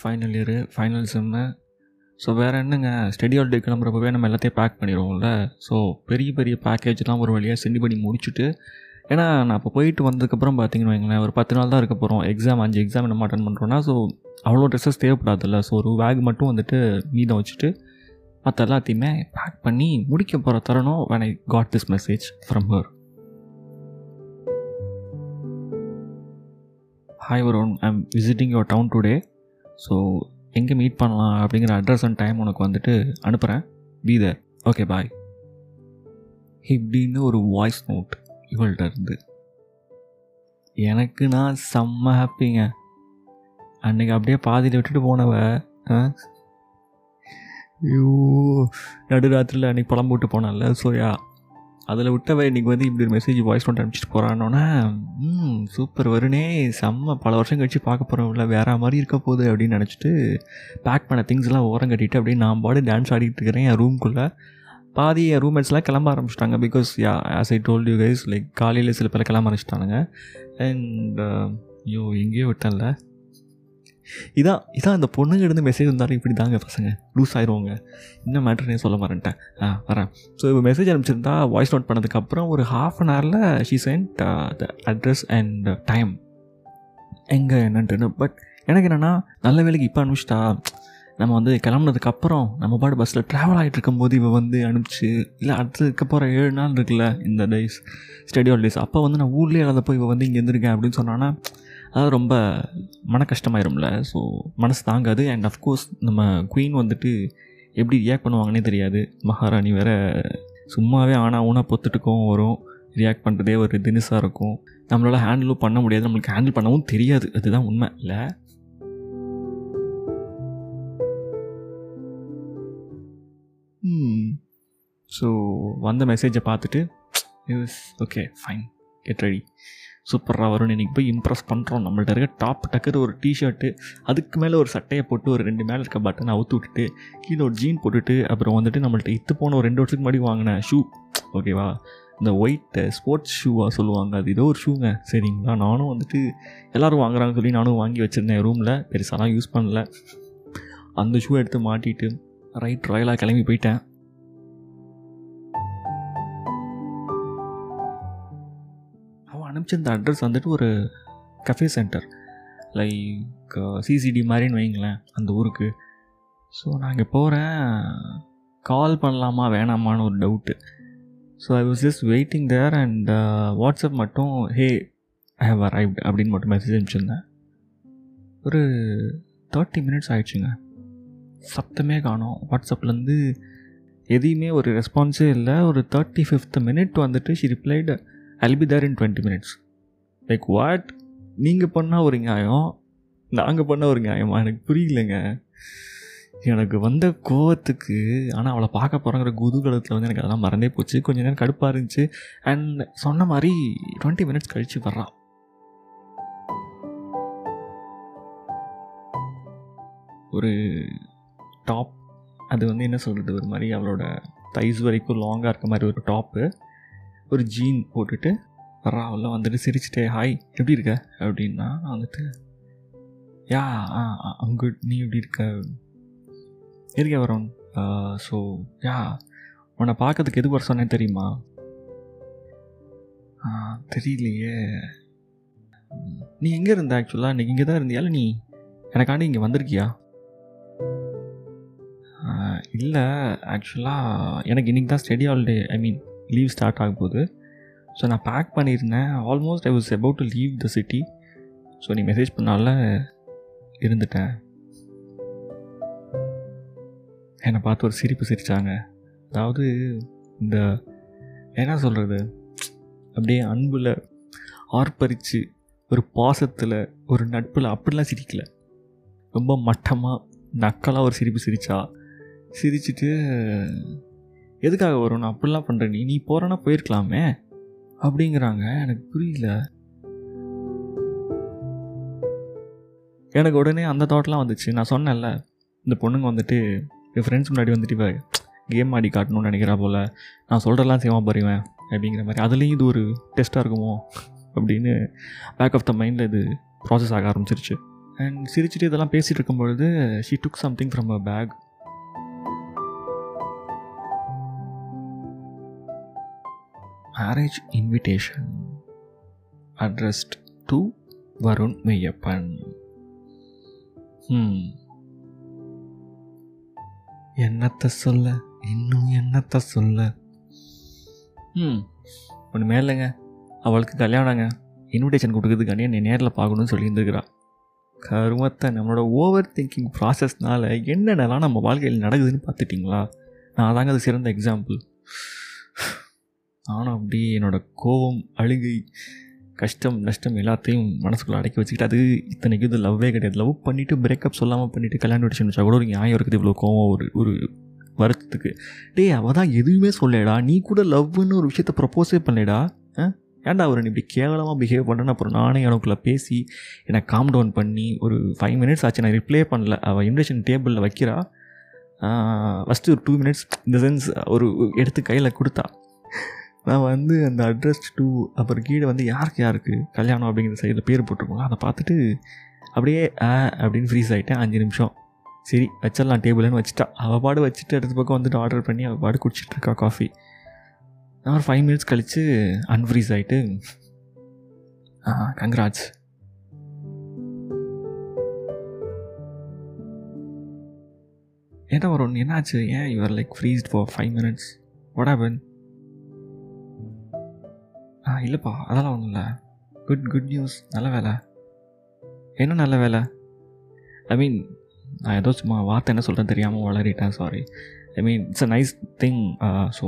final year final sem so வேறு என்னங்க? Study டே கிளம்புறப்பவே நம்ம எல்லாத்தையும் பேக் பண்ணிடுவோம்ல. ஸோ பெரிய பெரிய பேக்கேஜ்லாம் ஒரு வழியாக சென்ட் பண்ணி முடிச்சுட்டு ஏன்னா நான் இப்போ போயிட்டு வந்ததுக்கப்புறம் பார்த்தீங்கன்னு வைங்களேன் ஒரு பத்து நாள் தான் இருக்க போகிறோம் எக்ஸாம் அஞ்சு எக்ஸாம் நம்ம அட்டன் பண்ணுறோன்னா ஸோ அவ்வளோ ட்ரெஸ்ஸஸ் தேவைப்படாதுல்ல. ஸோ ஒரு பேக் மட்டும் வந்துட்டு மீதம் வச்சுட்டு மற்ற எல்லாத்தையுமே பேக் பண்ணி முடிக்க போகிற தருணம் when I got this message from her hi Varun I'm visiting your town today so எங்கே மீட் பண்ணலாம் அப்படிங்கிற அட்ரஸ் அண்ட் டைம் உனக்கு வந்துட்டு அனுப்புகிறேன் பி ஓகே பாய் இப்படின்னு ஒரு வாய்ஸ் நோட் இவள்கிட்ட இருந்து. எனக்கு நான் செம்ம ஹாப்பிங்க அன்னைக்கு அப்படியே பாதியில் விட்டுட்டு போனவ ஆ? ஐயோ நடுராத்திரியில் அன்றைக்கி பழம் போட்டு போனால ஸோ யா அதில் விட்டவை இன்றைக்கி வந்து இப்படி ஒரு மெசேஜ் வாய்ஸ் நோட் அனுப்பிச்சிட்டு போகிறானோன்னா ம் சூப்பர் வருனே செம்ம பல வருஷம் கழிச்சு பார்க்க போகிறோம் இல்லை வேற மாதிரி இருக்க போகுது அப்படின்னு நினச்சிட்டு பேக் பண்ண திங்ஸ்லாம் ஓரம் கட்டிட்டு அப்படியே நான் பாடு டான்ஸ் ஆடிட்டு இருக்கிறேன் என் ரூம்குள்ளே பாதி என் ரூம்மேட்ஸ்லாம் கிளம்ப ஆரம்பிச்சிட்டாங்க because yeah as I told you guys like காலையில் சில பேர் கிளம்ப ஆரம்பிச்சிட்டானுங்க. அண்ட் uh, ஐயோ எங்கேயோ விட்டேன்ல. இதான் இதான் அந்த பொண்ணுங்க இருந்து மெசேஜ் வந்தாலும் இப்படி தாங்க பசங்க. லூஸ் ஆயிடுவாங்க இன்னும் மேட்ருனே சொல்ல மாட்டேன்ட்டேன். ஆ வரேன். ஸோ இப்போ மெசேஜ் அனுப்பிச்சிருந்தா வாய்ஸ் நோட் பண்ணதுக்கப்புறம் ஒரு ஹாஃப் அன் ஹவரில் she sent the address and time எங்கே என்னன்ட்டு பட் எனக்கு என்னென்னா நல்ல வேலைக்கு இப்போ அனுப்பிச்சிட்டா நம்ம வந்து கிளம்புனதுக்கப்புறம் நம்ம பாடு பஸ்ஸில் ட்ராவல் ஆகிட்டு இருக்கும்போது இவ வந்து அனுப்பிச்சு இல்லை அடுத்து இருக்க போகிற ஏழு நாள் இருக்குல்ல இந்த டேஸ் ஸ்டடி டேஸ் அப்போ வந்து நான் ஊர்லேயே இல்லாதப்போ இவ வந்து இங்கே இருந்திருக்கேன் அப்படின்னு சொன்னான்னா அது ரொம்ப மன கஷ்டமாயிரும்ல ஸோ மனசு தாங்காது. அண்ட் அஃப்கோர்ஸ் நம்ம குயின் வந்துட்டு எப்படி ரியாக்ட் பண்ணுவாங்கன்னே தெரியாது. மகாராணி வேறு சும்மாவே ஆனால் ஊனா பொத்துட்டுக்கும் வரும். ரியாக்ட் பண்ணுறதே ஒரு தினுசாக இருக்கும். நம்மளால் ஹேண்டிலும் பண்ண முடியாது. நம்மளுக்கு ஹேண்டில் பண்ணவும் தெரியாது. அதுதான் உண்மை. இல்லை? ஸோ வந்த மெசேஜை பார்த்துட்டு yes okay fine get ready சூப்பராக வரும்னு இன்றைக்கி போய் இம்ப்ரெஸ் பண்ணுறோம் நம்மள்ட்ட இருக்க டாப் டக்கர் ஒரு டிஷர்ட்டு அதுக்கு மேலே ஒரு சட்டையை போட்டு ஒரு ரெண்டு மேலே இருக்க பட்டனை அவுத்து விட்டுட்டு கீழே ஒரு ஜீன் போட்டுட்டு அப்புறம் வந்துட்டு நம்மள்ட்ட இத்து போன ஒரு ரெண்டு வருஷத்துக்கு முன்னாடி வாங்கின ஷூ ஓகேவா இந்த ஒயிட் ஸ்போர்ட்ஸ் ஷூவாக சொல்லுவாங்க. அது ஏதோ ஒரு ஷூங்க சரிங்களா? நானும் வந்துட்டு எல்லோரும் வாங்குறாங்கன்னு சொல்லி நானும் வாங்கி வச்சுருந்தேன் ரூமில் பெருசாலாம் யூஸ் பண்ணல. அந்த ஷூ எடுத்து மாட்டிட்டு ரைட் ராயலாக கிளம்பி போயிட்டேன். அனுப்பிச்சிருந்த அட்ரஸ் வந்துட்டு ஒரு கஃபே சென்டர் லைக் சிசிடி மாதிரின்னு வைங்களேன் அந்த ஊருக்கு. ஸோ நான் இங்கே போகிறேன் கால் பண்ணலாமா வேணாமான்னு ஒரு doubt so I was just waiting there and WhatsApp மட்டும் ஹே ஐ ஹவ் அரைவ்ட் அப்படின்னு மட்டும் மெசேஜ் அனுப்பிச்சிருந்தேன். ஒரு தேர்ட்டி மினிட்ஸ் ஆயிடுச்சுங்க. சத்தமே காணோம். வாட்ஸ்அப்லேருந்து எதையுமே ஒரு ரெஸ்பான்ஸே இல்லை. ஒரு தேர்ட்டி ஃபிஃப்த் மினிட் வந்துட்டு she replied I'll be there in twenty minutes like what நீங்கள் பண்ணால் ஒரு நியாயம். நாங்கள் பண்ண ஒரு நியாயமா? எனக்கு புரியலங்க. எனக்கு வந்த கோவத்துக்கு ஆனால் அவளை பார்க்க போகிறங்கிற குதூகலத்தில் வந்து எனக்கு அதெல்லாம் மறந்தே போச்சு. கொஞ்சம் நேரம் கடுப்பாக இருந்துச்சு. அண்ட் சொன்ன மாதிரி டுவெண்ட்டி மினிட்ஸ் கழித்து வர்றான் ஒரு டாப் அது வந்து என்ன சொல்கிறது ஒரு மாதிரி அவளோட தைஸ் வரைக்கும் லாங்காக இருக்க மாதிரி ஒரு டாப்பு ஒரு ஜீன் போட்டுட்டு வர்றா வந்துட்டு சிரிச்சிட்டே ஹாய் எப்படி இருக்க? அப்படின்னா வந்துட்டு யா ஆ ஐம் குட் நீ எப்படி இருக்க? இருக்க வரோம் ஸோ யா உன்னை பார்க்கறதுக்கு எது வர சொன்னேன் தெரியுமா? தெரியலையே. நீ எங்கே இருந்த ஆக்சுவலாக இன்னைக்கு இங்கே தான் இருந்தியால நீ எனக்காண்டி இங்கே வந்திருக்கியா? இல்லை ஆக்சுவலாக எனக்கு இன்றைக்கி தான் study holiday I mean leave start ஆக போகுது ஸோ நான் பேக் பண்ணியிருந்தேன். Almost I was about to leave the city so நீ மெசேஜ் பண்ணால இருந்துட்டேன். என்னை பார்த்து ஒரு சிரிப்பு சிரித்தாங்க அதாவது இந்த என்ன சொல்கிறது அப்படியே அன்பில் ஆர்ப்பரித்து ஒரு பாசத்தில் ஒரு நட்பில் அப்படிலாம் சிரிக்கல. ரொம்ப மட்டமாக நக்கலாக ஒரு சிரிப்பு சிரித்தா சிரிச்சிட்டு எதுக்காக வரும் நான் அப்படிலாம் பண்ணுறேன் நீ. நீ போகிறனா போயிருக்கலாமே. அப்படிங்கிறாங்க. எனக்கு புரியல. எனக்கு உடனே அந்த தாட்லாம் வந்துச்சு. நான் சொன்னேன்ல இந்த பொண்ணுங்க வந்துட்டு என் ஃப்ரெண்ட்ஸ் முன்னாடி வந்துட்டு கேம் ஆடி காட்டணும்னு நினைக்கிறா போல். நான் சொல்கிறதெல்லாம் சேவா பறிவேன் அப்படிங்கிற மாதிரி. அதுலேயும் இது ஒரு டெஸ்ட்டாக இருக்குமோ? அப்படின்னு பேக் ஆஃப் த மைண்டில் இது ப்ராசஸ் ஆக ஆரம்பிச்சிருச்சு. அண்ட் சிரிச்சுட்டு இதெல்லாம் பேசிகிட்டு இருக்கும்பொழுது she took something from a bag marriage invitation addressed to Varun Meyyappan ம் என்னத்தை சொல்ல? இன்னும் என்னத்தை சொல்ல? Hmm. ம் ஒன்றுமே இல்லைங்க அவளுக்கு கல்யாணங்க. இன்விடேஷன் கொடுக்குறதுக்காண்டி நீ நேரில் பார்க்கணும்னு சொல்லியிருந்துருக்கிறா. கருமத்தை நம்மளோட ஓவர் திங்கிங் ப்ராசஸ்னால என்னென்னலாம் நம்ம வாழ்க்கையில் நடக்குதுன்னு பார்த்துட்டிங்களா? நான் தாங்க அது சிறந்த எக்ஸாம்பிள் நானும் அப்படியே என்னோடய கோபம் அழுகை கஷ்டம் நஷ்டம் எல்லாத்தையும் மனசுக்குள்ளே அடக்கி வச்சுக்கிட்டு அது இத்தனைக்கு இது லவ்வே கிடையாது. லவ் பண்ணிவிட்டு பிரேக்கப் சொல்லாமல் பண்ணிவிட்டு கல்யாணம் வச்சு வச்சா கூட ஒரு நியாயம் இருக்குது இவ்வளோ கோவம் ஒரு ஒரு வருத்தத்துக்கு. டேய் அவள் தான் எதுவுமே சொல்லடா நீ கூட லவ்னு ஒரு விஷயத்த ப்ரப்போஸே பண்ணலடா ஏன்டா அவர் இப்படி கேவலமாக பிஹேவ் பண்ணுறேன்னு அப்புறம் நானே எனக்குள்ளே பேசி என்னை காம் டவுன் பண்ணி ஒரு ஃபைவ் மினிட்ஸ் ஆச்சு. நான் ரிப்ளே பண்ணல. அவள் இன்விடேஷன் டேபிளில் வைக்கிறா. ஃபஸ்ட்டு ஒரு டூ மினிட்ஸ் இந்த சென்ஸ் ஒரு எடுத்து கையில் கொடுத்தா. நான் வந்து அந்த அட்ரஸ் டூ அப்புறம் கீழே வந்து யாருக்கு யாருக்கு கல்யாணம் அப்படிங்கிற சைடில் பேர் போட்டிருக்கோம் அதை பார்த்துட்டு அப்படியே ஆ அப்படின்னு ஃப்ரீஸ் ஆகிட்டேன் அஞ்சு நிமிஷம். சரி வச்சிடலாம் டேபிள்னு வச்சுட்டா. அவள் பாடு வச்சுட்டு அடுத்த பக்கம் வந்துட்டு ஆர்டர் பண்ணி அவள் பாடு குடிச்சிட்ருக்கா காஃபி நான் ஒரு ஃபைவ் மினிட்ஸ் கழித்து அன்ஃப்ரீஸ் ஆகிட்டு ஆ கங்க்ராட்ஸ் ஏன்னா ஒன்று என்னாச்சு? ஏன் you're like freezed for five minutes what happen ஆ இல்லைப்பா அதெல்லாம் ஒன்றும் இல்லை. குட் குட் நியூஸ் நல்ல வேலை. என்ன நல்ல வேலை? ஐ மீன் நான் ஏதோ சும்மா வார்த்தை என்ன சொல்கிறேன் தெரியாமல் வளரிட்டேன் sorry I mean it's a nice thing so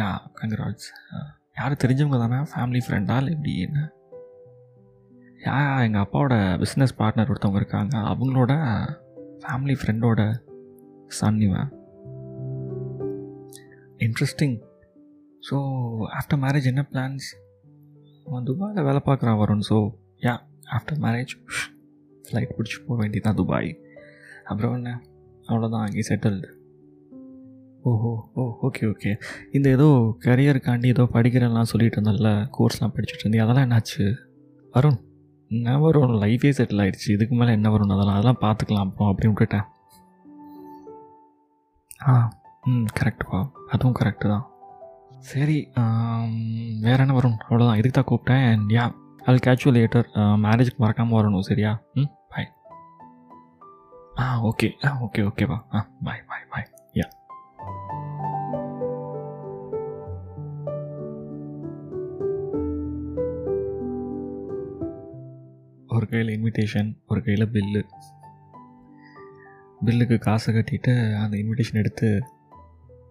yeah congrats யார் தெரிஞ்சவங்க தானே? ஃபேமிலி ஃப்ரெண்டா இல்லை எப்படி என்ன? யா எங்கள் அப்பாவோட பிஸ்னஸ் பார்ட்னர் ஒருத்தவங்க இருக்காங்க. அவங்களோட ஃபேமிலி ஃப்ரெண்டோட சன் இவன். இன்ட்ரெஸ்டிங் ஸோ ஆஃப்டர் மேரேஜ் என்ன பிளான்ஸ் அவன் துபாயில் வேலை பார்க்குறான் Varun so yeah after marriage flight பிடிச்சி போக வேண்டியதான் துபாய். அப்புறம் என்ன? அவ்வளோதான் அங்கே செட்டில்டு ஓஹோ ஓ ஓகே ஓகே இந்த ஏதோ கரியருக்காண்டி ஏதோ படிக்கிறேன்லாம் சொல்லிட்டு இருந்தல கோர்ஸ்லாம் படிச்சுட்டு இருந்தேன் அதெல்லாம் என்னாச்சு? வரும் என்ன வரும் லைஃபே செட்டில் ஆகிடுச்சு இதுக்கு மேலே என்ன வரும் அதெல்லாம் அதெல்லாம் பார்த்துக்கலாம் அப்புறம் அப்படின்னு விட்டுட்டேன். ஆ ம் கரெக்டுப்பா அதுவும் கரெக்டு தான். சரி வேற என்ன வரும்? அவ்வளோதான் இதுக்கு தான் கூப்பிட்டேன்? அண்ட் யா அது கேட்சுவல் லேட்டர் மேரேஜுக்கு மறக்காமல் வரணும் சரியா? ம் பாய் ஆ ஓகே ஆ ஓகே ஓகேப்பா ஆ பாய் பாய் பாய் யா ஒரு கையில் இன்விடேஷன் ஒரு கையில் பில்லு பில்லுக்கு காசை கட்டிட்டு அந்த இன்விடேஷன் எடுத்து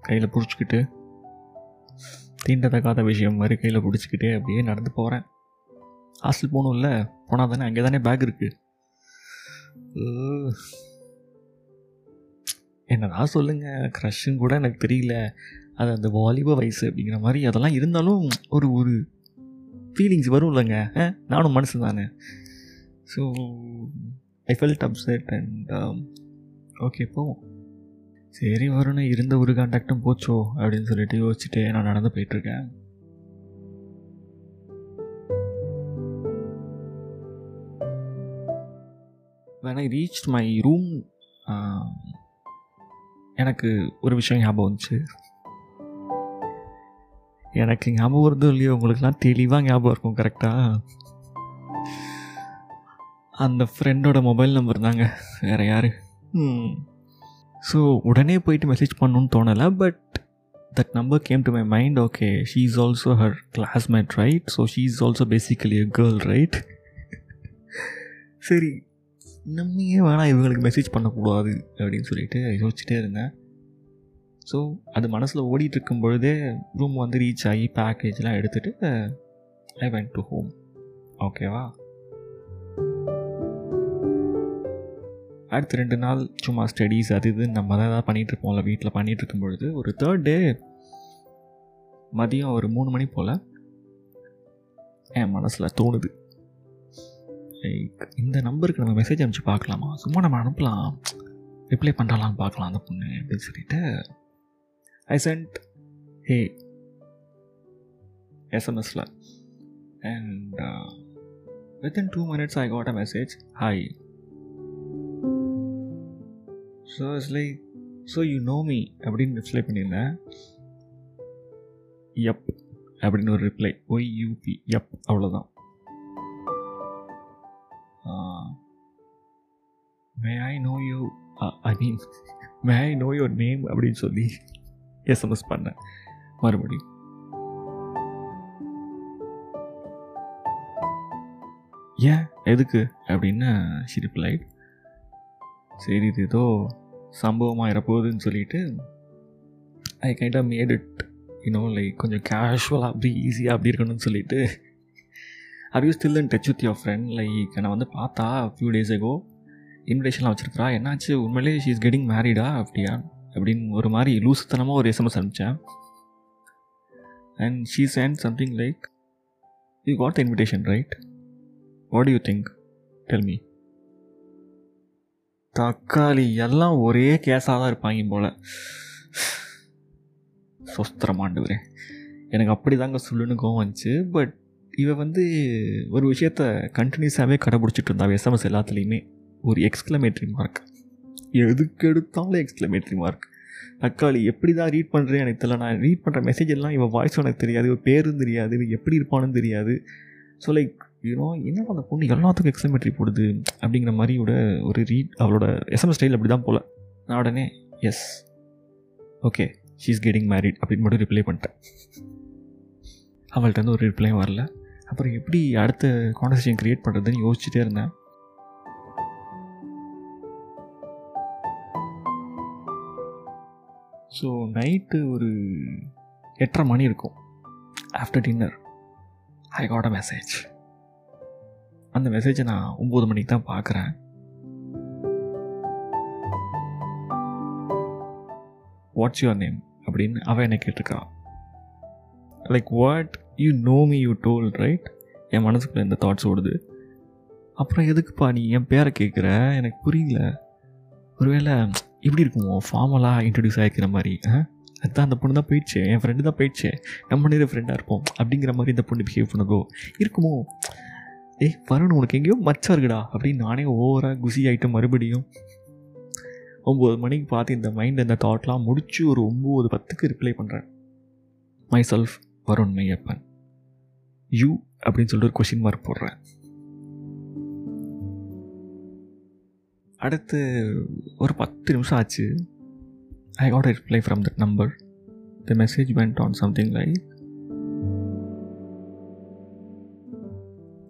கையில் பிடிச்சிக்கிட்டு தீண்டத்தக்காத விஷயம் மாதிரி கையில் பிடிச்சிக்கிட்டே அப்படியே நடந்து போகிறேன் ஹாஸ்டல் போகணும்ல போனால் தானே அங்கே தானே பேக் இருக்குது என்னதான் சொல்லுங்கள் க்ரஷ்ஷுன்னு கூட எனக்கு தெரியல. அது அந்த வாலிப வயசு அப்படிங்கிற மாதிரி அதெல்லாம் இருந்தாலும் ஒரு ஒரு ஃபீலிங்ஸ் வரும் இல்லைங்க நானும் மனசு தானே. So I felt upset and okay போவோம். சரி வரும்னு இருந்த ஒரு கான்டாக்டும் போச்சோ அப்படின்னு சொல்லிட்டு யோசிச்சுட்டே நான் நடந்து போயிட்டுருக்கேன். When I reach my room எனக்கு ஒரு விஷயம் ஞாபகம் வந்துச்சு. எனக்கு ஞாபகம் வருதோ இல்லையோ உங்களுக்குலாம் தெளிவாக ஞாபகம் இருக்கும் கரெக்டாக அந்த ஃப்ரெண்டோட மொபைல் நம்பர் தாங்க வேறு யார்? ஸோ உடனே போயிட்டு மெசேஜ் பண்ணணுன்னு தோணலை but that number came to my mind okay she is also her classmate right so she is also basically a girl right சரி நம்மையே வேணாம் இவங்களுக்கு மெசேஜ் பண்ணக்கூடாது அப்படின்னு சொல்லிட்டு யோசிச்சுட்டே இருந்தேன். ஸோ அது மனசில் ஓடிட்டு இருக்கும் பொழுதே ரூம் வந்து ரீச் ஆகி பேக்கேஜ்லாம் எடுத்துகிட்டு ஐ வென்ட் டு ஹோம் ஓகேவா அடுத்த ரெண்டு நாள் சும்மா ஸ்டடீஸ் அது இது நம்ம தான் ஏதாவது பண்ணிகிட்டு இருப்போம்ல வீட்டில் பண்ணிகிட்டு இருக்கும் பொழுது ஒரு தேர்ட் டே மதியம் ஒரு மூணு மணி போல் என் மனசில் தோணுது. லைக் இந்த நம்பருக்கு நம்ம மெசேஜ் அனுப்பிச்சு பார்க்கலாமா? சும்மா நம்ம அனுப்பலாம். ரிப்ளை பண்ணுறாலாம் பார்க்கலாம் அந்த பொண்ணு அப்படின்னு சொல்லிட்டு I sent hey எஸ்எம்எஸில் and within two minutes I got a message hi so it's like so you know me அப்படின்னு ரிப்ளை பண்ணியிருந்தேன். எப் அப்படின்னு ஒரு ரிப்ளை ஒய் யூபி எப் அவ்வளோதான் may I know you I mean may I know your name அப்படின்னு சொல்லி SMS பண்ணேன். மறுபடியும். ஏன் எதுக்கு? அப்படின்னு ஷி ரிப்ளைட் சரி இது ஏதோ சம்பவமாக இருப்போகுதுன்னு சொல்லிட்டு I kind of made it you know like கொஞ்சம் கேஷுவலாக அப்படி ஈஸியாக அப்படி இருக்கணும்னு சொல்லிட்டு. Are you still in touch with your friend like நான் வந்து பார்த்தா ஃபியூ டேஸ் எகோ இன்விடேஷன்லாம் வச்சுருக்கா என்னாச்சு? உண்மையிலே ஷீ இஸ் கெட்டிங் மேரிடா அப்படியா? அப்படின்னு ஒரு மாதிரி லூசுத்தனமாக ஒரு SMS அனுப்பிச்சேன். And she sent something like you got the invitation right what you think tell me தக்காளி எல்லாம் ஒரே கேஸாக தான் இருப்பாங்க போல். சொஸ்திரமாண்டுவரே எனக்கு அப்படி தாங்க சொல்லுன்னு கோவம் வந்துச்சு. பட் இவன் வந்து ஒரு விஷயத்த கண்டினியூஸாகவே கடைபிடிச்சிட்டு இருந்தா எஸ்எம்எஸ் எல்லாத்துலேயுமே. ஒரு எக்ஸ்க்ளமேட்ரி மார்க் எதுக்கு எடுத்தாலும் எக்ஸ்க்ளமேட்ரி மார்க் தக்காளி எப்படி தான் ரீட் பண்ணுறேன் எனக்கு தெரியல. நான் ரீட் பண்ணுற மெசேஜ் எல்லாம் இவன் வாய்ஸ் எனக்கு தெரியாது. இவன் பேரும் தெரியாது. இவன் எப்படி இருப்பானுன்னு தெரியாது. ஸோ லைக் யூனோ என்ன அந்த பொண்ணு எல்லாத்துக்கும் எக்ஸ்க்ளமேட்ரி போடுது அப்படிங்கிற மாதிரியோட ஒரு ரீட் அவளோட எஸ்எம்எஸ் ஸ்டைல் அப்படி தான் போல. நான் உடனே yes okay she is getting married அப்படின்னு மட்டும் ரிப்ளை பண்ணிட்டேன். அவள்கிட்ட வந்து ஒரு ரிப்ளையும் வரல. அப்புறம் எப்படி அடுத்த கான்வர்சேஷன் க்ரியேட் பண்ணுறதுன்னு யோசிச்சுட்டே இருந்தேன். ஸோ நைட்டு ஒரு எட்டரை மணி இருக்கும். After dinner I got a message அந்த மெசேஜை நான் ஒம்பது மணிக்கு தான் பார்க்குறேன். வாட்ஸ் யுவர் நேம் அப்படின்னு அவன் என்னை கேட்டிருக்கான். Like what you know me you told right என் மனசுக்குள்ள இந்த தாட்ஸ் ஓடுது. அப்புறம் எதுக்குப்பா நீ என் பேரை கேட்குற? எனக்கு புரியல. ஒருவேளை இப்படி இருக்குமோ? ஃபார்மலாக இன்ட்ரடியூஸ் ஆகிக்கிற மாதிரி அதுதான் அந்த பொண்ணு தான் போயிடுச்சு. என் ஃப்ரெண்டு தான் போயிடுச்சு. நம்ம நேரம் ஃப்ரெண்டாக இருப்போம். அப்படிங்கிற மாதிரி இந்த பொண்ணு பிஹேவ் பண்ணதோ? இருக்குமோ? ஏய் வருண் உனக்கு எங்கேயோ மச்சம் இருக்குடா அப்படின்னு நானே ஓவராக குசி ஆகிட்டு மறுபடியும் ஒம்பது மணிக்கு பார்த்து இந்த மைண்ட் இந்த தாட்லாம் முடிச்சு ஒரு ஒம்பது பத்துக்கு ரிப்ளை பண்ணுறேன் myself Varun Maiyappan you அப்படின்னு சொல்லிட்டு ஒரு கொஷின் மார்க் போடுறேன். அடுத்து ஒரு பத்து நிமிஷம் ஆச்சு. I got reply from that number the message went on something like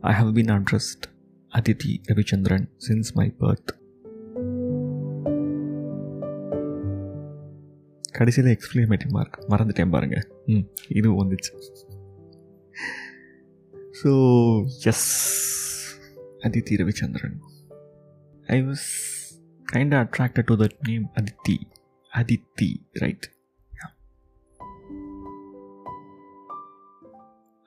i have been addressed. Aditi ravichandran since my birth. கடைசியில் எக்ஸ்பிளேமேட்டிவ் மார்க் மறந்துட்டேன் பாருங்க. ம் இது வந்துச்சு. So yes Aditi Ravichandran I was kind attracted to that name Aditi Aditi right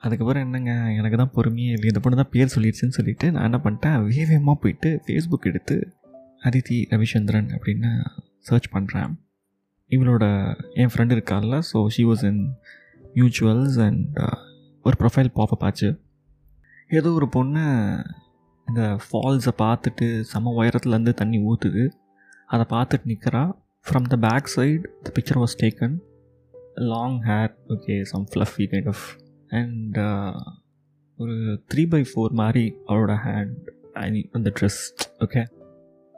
அதுக்கப்புறம் என்னங்க எனக்கு தான் பொறுமையே இல்லை. இந்த பொண்ணு தான் பேர் சொல்லிடுச்சுன்னு சொல்லிட்டு நான் என்ன பண்ணிட்டேன் வேகமாக போயிட்டு ஃபேஸ்புக் எடுத்து அதித்தி ரவிச்சந்திரன் அப்படின்னு சர்ச் பண்ணுறேன் இவளோட என் ஃப்ரெண்டு இருக்கால so she was in mutuals and ஒரு ப்ரொஃபைல் பாப்பப் ஆச்சு. ஏதோ ஒரு பொண்ணு இந்த ஃபால்ஸை பார்த்துட்டு செம உயரத்துலேருந்து தண்ணி ஊற்றுது அதை பார்த்துட்டு நிற்கிறா from the back side the picture was taken long hair okay some fluffy kind of and uh, ஒரு த்ரீ பை ஃபோர் மாதிரி அவரோட ஹேண்ட் ஐ மீன் அந்த dress okay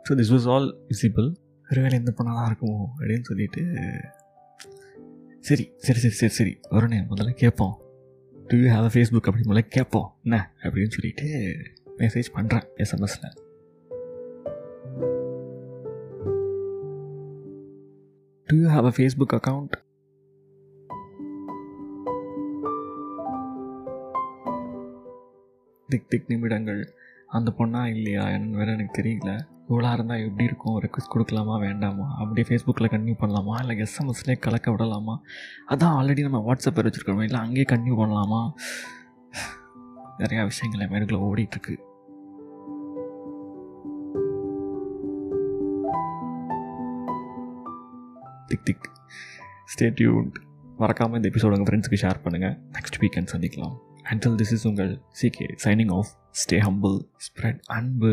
so this was all visible ஒருவேளை எந்த பொண்ணாக இருக்குமோ அப்படின்னு சொல்லிட்டு சரி சரி சரி சரி சரி வருணே முதல்ல கேட்போம் do you have a Facebook அப்படி முதல்ல கேட்போம் என்ன அப்படின்னு சொல்லிட்டு மெசேஜ் பண்ணுறேன் எஸ்எம்எஸில் do you have a Facebook account திக் திக் நிமிடங்கள். அந்த பொண்ணா இல்லையா? என்னன்னு வேறு எனக்கு தெரியல. இவ்வளோ இருந்தால் எப்படி இருக்கும்? ரெக்வஸ்ட் கொடுக்கலாமா? வேண்டாமா? அப்படியே ஃபேஸ்புக்கில் கன்டினியூ பண்ணலாமா? இல்லை எஸ்எம்எஸ்லேயே கலக்க விடலாமா? அதான் ஆல்ரெடி நம்ம வாட்ஸ்அப் பேர் வச்சுருக்கோம் இல்லை அங்கேயே கன்டினியூ பண்ணலாமா? நிறையா விஷயங்கள் என் மைண்டுக்குள்ளே ஓடிட்டுருக்கு. திக் திக். ஸ்டே மறக்காமல் இந்த எபிசோட உங்கள் ஃப்ரெண்ட்ஸுக்கு ஷேர் பண்ணுங்கள் நெக்ஸ்ட் வீக்கெண்ட் சந்திக்கலாம். அண்டில் திஸ் இஸ் உங்கள் சிகே shining of stay humble spread அன்பு